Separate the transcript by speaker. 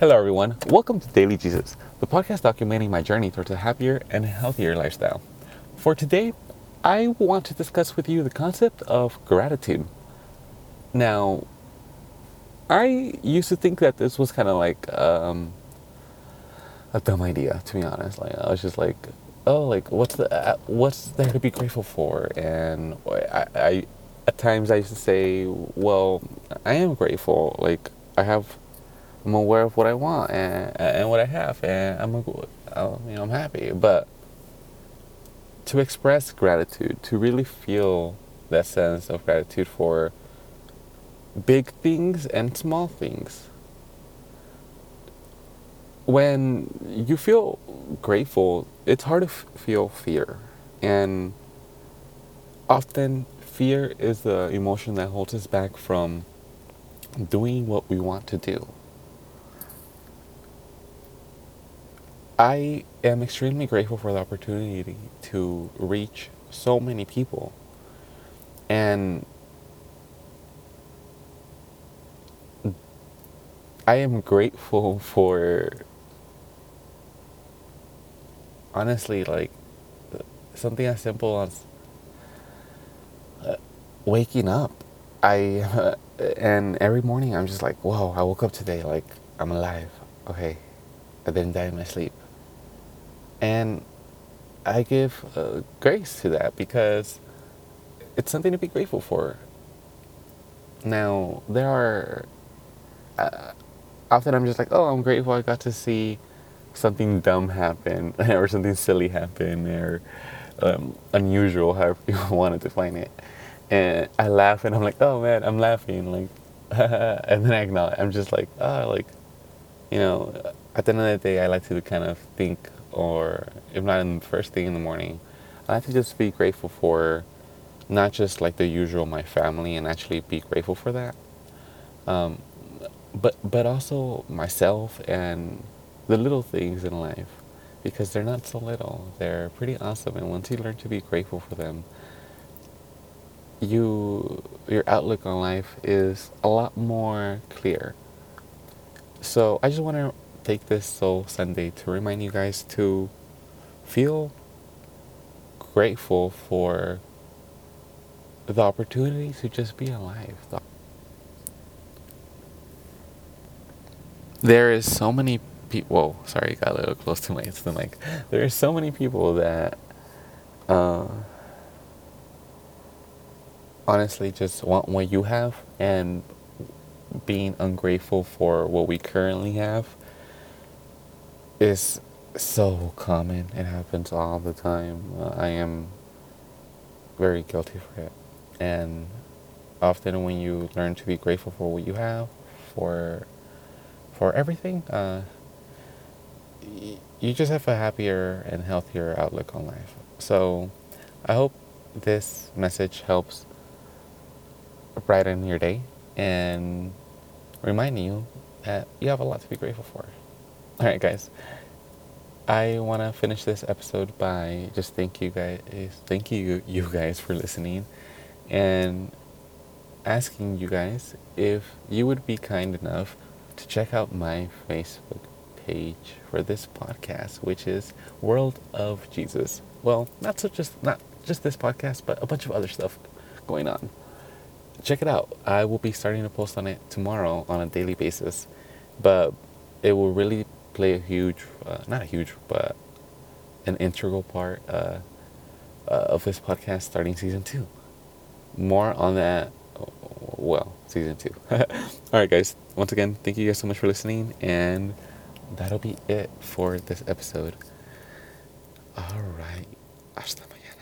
Speaker 1: Hello, everyone. Welcome to Daily Jesus, the podcast documenting my journey towards a happier and healthier lifestyle. For today, I want to discuss with you the concept of gratitude. Now, I used to think that this was kind of like um, a dumb idea, to be honest. Like I was just like, oh, like what's the uh, what's there to be grateful for? And I, I at times I used to say, well, I am grateful. Like I have I'm aware of what I want and and what I have, and I'm you know I'm happy. But to express gratitude, to really feel that sense of gratitude for big things and small things. When you feel grateful, it's hard to f- feel fear, and often fear is the emotion that holds us back from doing what we want to do. I am extremely grateful for the opportunity to reach so many people. And I am grateful for honestly like something as simple as uh, waking up. I uh, and every morning I'm just like, whoa! I woke up today like I'm alive. Okay, I didn't die in my sleep. And I give uh, grace to that because it's something to be grateful for. Now, there are. Uh, often I'm just like, oh, I'm grateful I got to see something dumb happen or something silly happen or um, unusual, however you want to define it. And I laugh and I'm like, oh man, I'm laughing. Like, and then I acknowledge, I'm just like, oh, like, you know, at the end of the day, I like to kind of think or if not in the first thing in the morning, I like to just be grateful for not just like the usual my family and actually be grateful for that. Um, but but also myself and the little things in life because they're not so little. They're pretty awesome and once you learn to be grateful for them, you your outlook on life is a lot more clear. So I just want to take this Soul Sunday to remind you guys to feel grateful for the opportunity to just be alive. There is so many people. Whoa, sorry, got a little close to my to the mic. There are so many people that, uh, honestly, just want what you have and being ungrateful for what we currently have is so common. It happens all the time. Uh, I am very guilty for it. And often when you learn to be grateful for what you have, for for everything, uh, you just have a happier and healthier outlook on life. So I hope this message helps brighten your day and remind you that you have a lot to be grateful for. All right, guys. I want to finish this episode by just thank you guys, thank you you guys for listening, and asking you guys if you would be kind enough to check out my Facebook page for this podcast, which is World of Jesus. Well, not so just not just this podcast, but a bunch of other stuff going on. Check it out. I will be starting to post on it tomorrow on a daily basis, but it will really play a huge, uh, not a huge, but an integral part uh, uh, of this podcast starting season two. More on that, well, season two. All right, guys. Once again, thank you guys so much for listening, and that'll be it for this episode. All right. Hasta mañana.